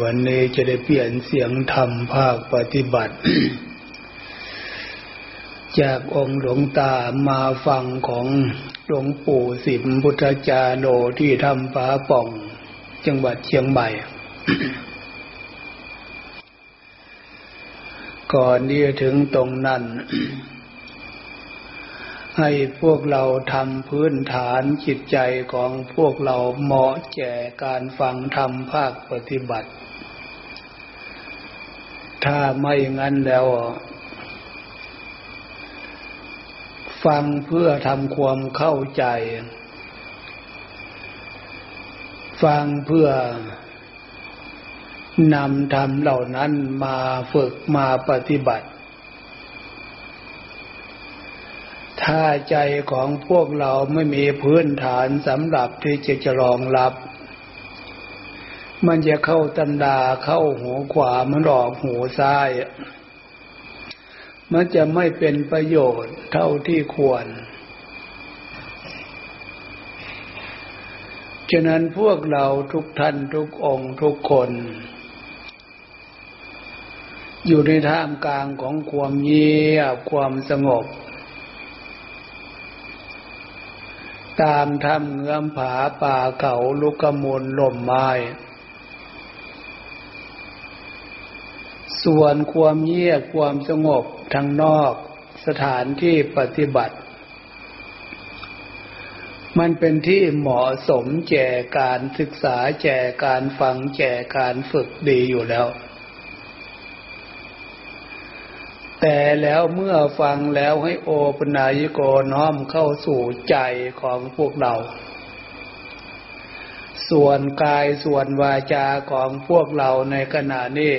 วันนี้จะได้เปลี่ยนเสียงธรรมภาคปฏิบัติ จากองค์หลวงตามาฟังของหลวงปู่สิมพุทธจารโนที่ทำฟ้าป่อง จังหวัดเชียงใหม่ ก่อนที่จะถึงตรงนั้น ให้พวกเราทำพื้นฐานจิตใจของพวกเราเหมาะแก่การฟังธรรมภาคปฏิบัติ ถ้าไม่งั้นแล้ว ฟังเพื่อทำความเข้าใจ ฟังเพื่อนำธรรมเหล่านั้นมาฝึกมาปฏิบัติ ถ้าใจของพวกเราไม่มีพื้นฐานสำหรับที่จะจะรองรับ มันจะเข้าตันดาเข้าหูขวามันออกหูซ้าย มันจะไม่เป็นประโยชน์เท่าที่ควร ฉะนั้นพวกเราทุกท่านทุกองค์ทุกคน อยู่ในท่ามกลางของความเงียบความสงบ ตามทำเงื้อมผาป่าเขาลุกกมูลลมไม้ ส่วนความเงียบความสงบทางนอกสถานที่ปฏิบัติ มันเป็นที่เหมาะสมแก่การศึกษาแก่การฟังแก่การฝึกดีอยู่แล้ว แต่แล้วเมื่อฟังแล้วให้โอปนายโกน้อมเข้าสู่ใจของพวกเรา ส่วนกายส่วนวาจาของพวกเราในขณะนี้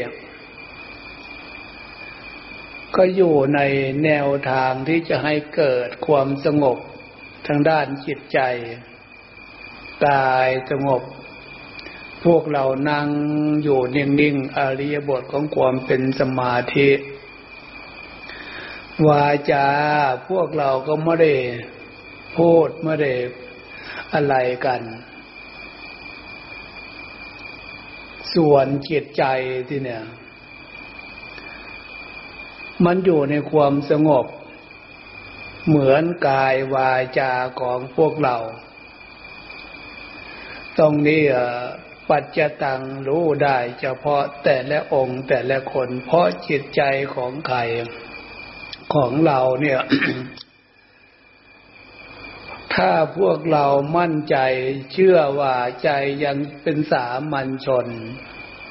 ก็อยู่ในแนวทางที่จะให้เกิดความสงบทางด้านจิตใจกายสงบ พวกเรานั่งอยู่นิ่งๆอริยบทของความเป็นสมาธิ วาจาพวกเราก็ไม่ได้พูดไม่ได้อะไรกัน ส่วนจิตใจที่เนี่ย มันอยู่ในความสงบ เหมือนกายวาจาของพวกเรา ตรงนี้ปัจจตังรู้ได้เฉพาะแต่ละองค์แต่ละคน เพราะจิตใจของใคร ของเราเนี่ย ถ้าพวกเรามั่นใจเชื่อว่าใจยังเป็นสามัญชน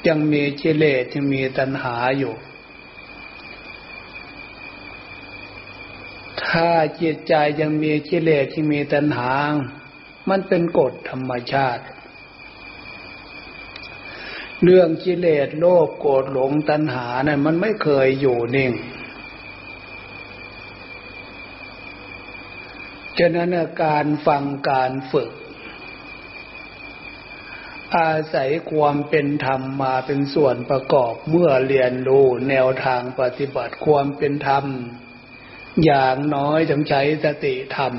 ยังมีเจเลสยังมีตัณหาอยู่ ถ้าจิตใจยังมีเจเลสยังมีตัณหา มันเป็นกฎธรรมชาติเรื่องกิเลสโลภโกรธหลงตัณหานะ่ะมันไม่เคยอยู่นิ่ง ฉะนั้นการฟังการฝึก อาศัยความเป็นธรรมมาเป็นส่วนประกอบเมื่อเรียนรู้แนวทางปฏิบัติความเป็นธรรม อย่างน้อยต้องใช้สติธรรม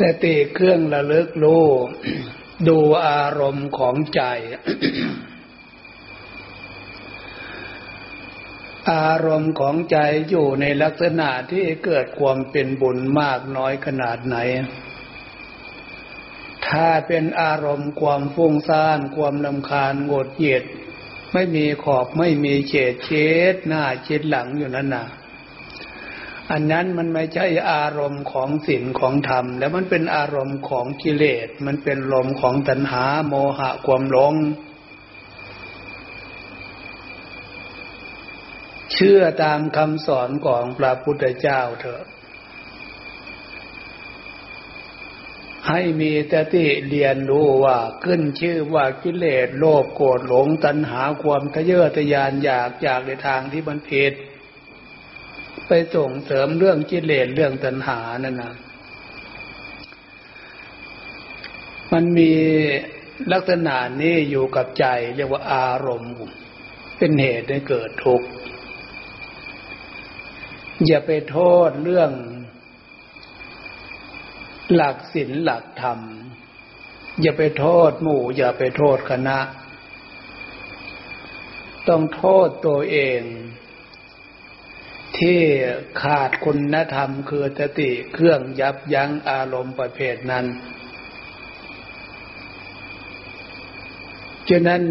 สติเครื่องระลึกรู้ดูอารมณ์ของใจ อารมณ์ของใจอยู่ในลักษณะที่เกิดความเป็นบุญมากน้อยขนาดไหน ถ้าเป็นอารมณ์ความฟุ้งซ่านความลำคาญโงดเหยียด ไม่มีขอบไม่มีเฉดเช็ดหน้าเช็ดหลังอยู่นั่นนะอันนั้นมันไม่ใช่อารมณ์ของศีลของธรรม แล้วมันเป็นอารมณ์ของกิเลส มันเป็นลมของตัณหาโมหะความหลง ชื่อตามคำสอนของพระพุทธเจ้าเถอะ ให้มีสติเรียนรู้ว่าขึ้นชื่อว่ากิเลสโลภโกรธหลงตัณหาความทะเยอทะยานอยากอยากในทางที่มันผิดไปส่งเสริมเรื่องกิเลสเรื่องตัณหานั่นนะมันมีลักษณะนี้อยู่กับใจ เรียกว่าอารมณ์ เป็นเหตุให้เกิดทุกข์ อย่าไปโทษเรื่อง หลักศีลหลักธรรม อย่าไปโทษหมู่ อย่าไปโทษคณะ ต้องโทษตัวเอง ที่ขาดคุณธรรมคือสติเครื่องยับยั้งอารมณ์ประเภทนั้นฉะนั้น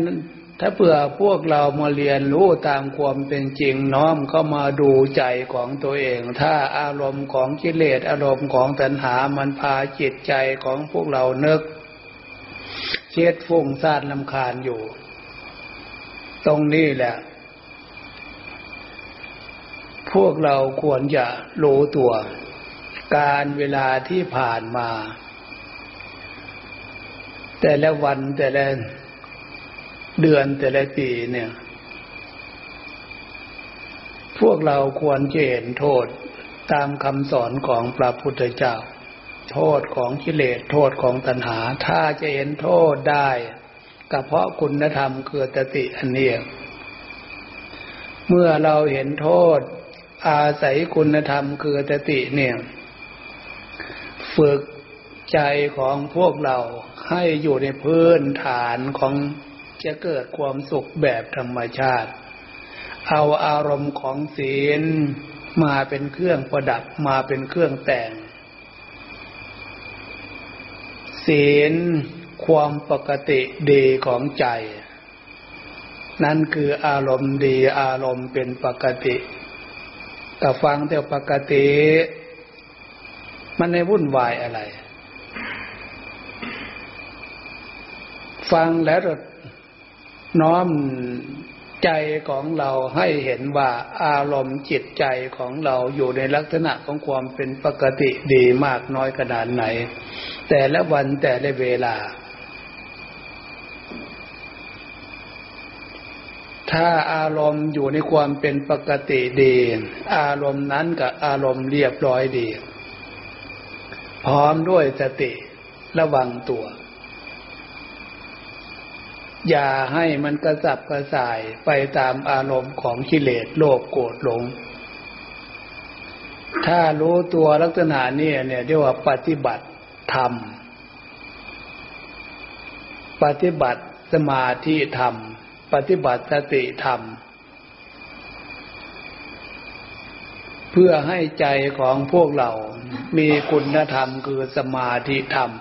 ถ้าเผื่อพวกเรามาเรียนรู้ตามความเป็นจริงน้อมเข้ามาดูใจของตัวเอง ถ้าอารมณ์ของกิเลสอารมณ์ของตัณหามันพาจิตใจของพวกเราเนึกเช็ดฟุ้งซ่านลำคาญอยู่ ตรงนี้แหละ พวกเราควรจะรู้ตัว การเวลาที่ผ่านมา แต่ละวันแต่ละ เดือนแต่ละปีเนี่ย พวกเราควรจะเห็นโทษตามคำสอนของพระพุทธเจ้า โทษของกิเลสโทษของตัณหา ถ้าจะเห็นโทษได้ก็เพราะคุณธรรมคือตติอันเนี้เมื่อเราเห็นโทษ อาศัยคุณธรรมคือตติเนี่ย ฝึกใจของพวกเราให้อยู่ในพื้นฐานของ จะเกิดความสุขแบบธรรมชาติ เอาอารมณ์ของศีลมาเป็นเครื่องประดับมาเป็นเครื่องแต่ง ศีลความปกติดีของใจ นั่นคืออารมณ์ดีอารมณ์เป็นปกติแต่ฟังแต่ปกติ มันในวุ่นวายอะไร ฟังแล้ว น้อมใจของเราให้เห็นว่าอารมณ์จิตใจของเราอยู่ในลักษณะของความเป็นปกติดีมากน้อยขนาดไหน แต่ละวันแต่ละเวลา ถ้าอารมณ์อยู่ในความเป็นปกติดี อารมณ์นั้นกับอารมณ์เรียบร้อยดี พร้อมด้วยสติระวังตัว อย่าให้มันกระสับกระส่ายไปตามอารมณ์ของกิเลสโลภโกรธหลง ถ้ารู้ตัวลักษณะนี้เนี่ยเรียกว่าปฏิบัติธรรม ปฏิบัติสมาธิธรรม ปฏิบัติสติธรรม เพื่อให้ใจของพวกเรา มีคุณธรรมคือสมาธิธรรม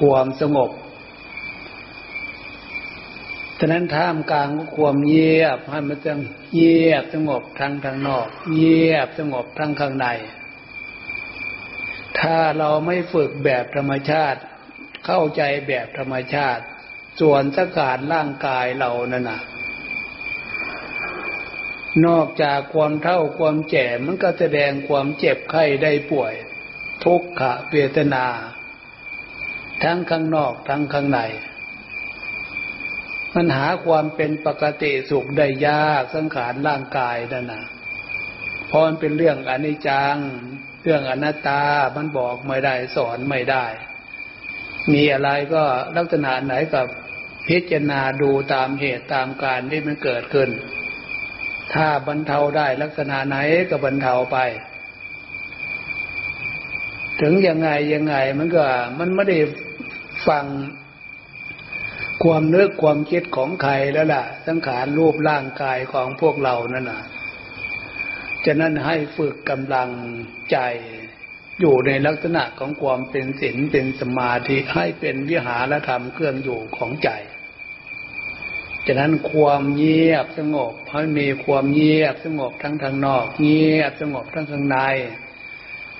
ความสงบ ฉะนั้นท่ามกลางความเงียบให้มันจะเงียบสงบทั้งทางนอกเงียบสงบทั้งข้างใน ถ้าเราไม่ฝึกแบบธรรมชาติ เข้าใจแบบธรรมชาติ ส่วนสการร่างกายเรานั่นนะนอกจากความเท่าความแก่มันก็แสดงความเจ็บไข้ได้ป่วย ทุกขเวทนา ทั้งข้างนอกทั้งข้างใน มันหาความเป็นปกติสุขได้ยากสังขารร่างกายนั่นนะเพราะมันเป็นเรื่องอนิจจัง เรื่องอนัตตา มันบอกไม่ได้สอนไม่ได้ มีอะไรก็ลักษณะไหนกับพิจารณาดูตามเหตุตามการที่มันเกิดขึ้น ถ้าบรรเทาได้ลักษณะไหนก็บรรเทาไป ถึงยังไงยังไงมันก็มันไม่ได้ฟัง ความนึกความคิดของใครแล้วล่ะ สังขารรูปร่างกายของพวกเรานั่นน่ะฉะนั้นให้ฝึกกำลังใจอยู่ในลักษณะของความเป็นศีลเป็นสมาธิให้เป็นวิหารธรรมเครื่องอยู่ของใจ ฉะนั้นความเงียบสงบให้มีความเงียบสงบทั้งทางนอก เงียบสงบทั้งข้างใน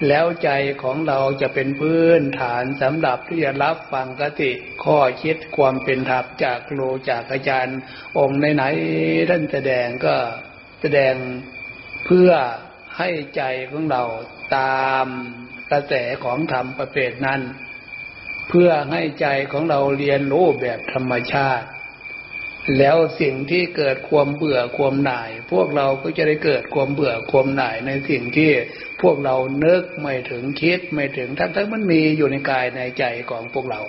แล้วใจของเราจะเป็นพื้นฐานสำหรับที่จะรับฟังกติ ข้อคิดความเป็นธรรมจากครูจากอาจารย์ องค์ไหนๆท่านแสดงก็แสดงเพื่อให้ใจของเราตามกระแสของธรรมประเภทนั้น เพื่อให้ใจของเราเรียนรู้แบบธรรมชาติ แล้วสิ่งที่เกิดความเบื่อความหน่าย พวกเราก็จะได้เกิดความเบื่อความหน่ายในสิ่งที่พวกเราเนึกไม่ถึงคิดไม่ถึงทั้งทั้งมันมีอยู่ในกายในใจของพวกเรา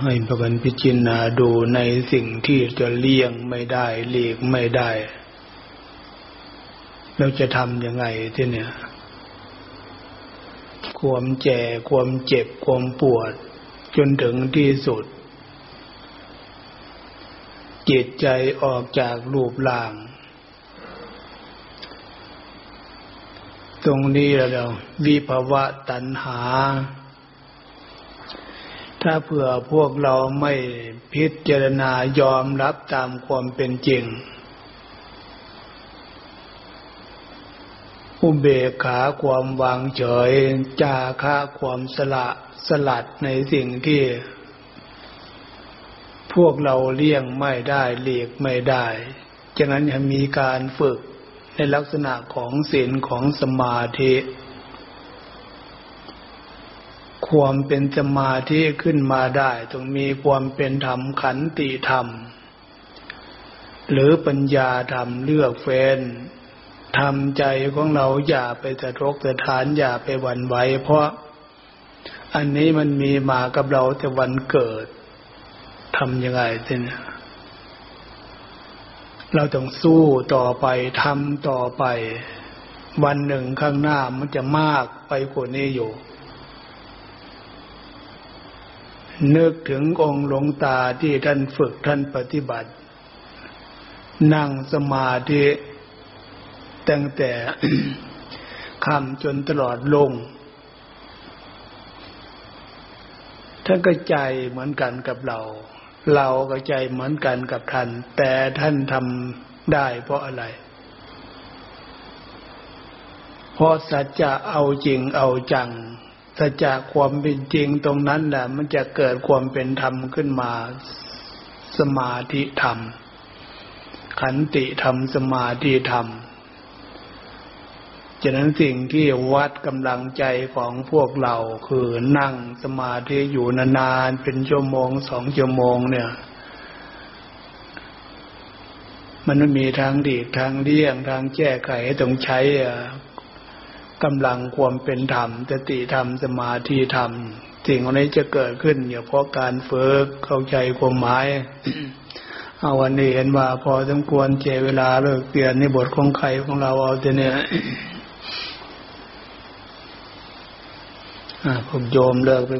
ให้ประกันพิจารณาดูในสิ่งที่จะเลี่ยงไม่ได้หลีกไม่ได้เราจะทำยังไงที่เนี่ย ความแจ่ความเจ็บความปวด จนถึงที่สุด จิตใจออกจากรูปร่าง ตรงนี้แล้ววิภาวะตัณหา ถ้าเผื่อพวกเราไม่พิจารณายอมรับตามความเป็นจริง อุเบกขาความวางเฉย จาคะความสละสลัดในสิ่งที่ พวกเราเลี่ยงไม่ได้เลียกไม่ได้ ฉะนั้นจะมีการฝึกในลักษณะของศีลของสมาธิ ความเป็นสมาธิขึ้นมาได้ต้องมีความเป็นธรรมขันติธรรม หรือปัญญาธรรมเลือกเฟ้นทำใจของเราอย่าไปสะทกสะทานอย่าไปหวั่นไหวเพราะอันนี้มันมีมากับเราแต่วันเกิด ทำยังไงทีนี้เราต้องสู้ต่อไปทำต่อไป วันหนึ่งข้างหน้ามันจะมากไปกว่านี้อยู่ นึกถึงองค์หลวงตาที่ท่านฝึกท่านปฏิบัติ นั่งสมาธิตั้งแต่คำจนตลอดลงท่านก็ใจเหมือนกันกับเรา เราก็ใจเหมือนกันกับท่าน แต่ท่านทำได้เพราะอะไร เพราะสัจจะเอาจริงเอาจังสัจจะความเป็นจริงตรงนั้นแหละมันจะเกิดความเป็นธรรมขึ้นมา สมาธิธรรม ขันติธรรมสมาธิธรรม ฉะนั้นสิ่งที่วัดกำลังใจของพวกเราคือนั่งสมาธิอยู่นานๆเป็นชั่วโมงสองชั่วโมงเนี่ย มันไม่มีทางดีทางเลี่ยงทางแก้ไขต้องใช้กำลังความเป็นธรรมสติธรรมสมาธิธรรม สิ่งเหล่านี้จะเกิดขึ้นเนี่ยเพราะการฝึกเข้าใจความหมายเอาวันนี้เห็นว่าพอสมควรเจเวลาเลิกเปลี่ยนในบทของใครของเราเอาแต่เนี่ย ผมโยมเลิกไป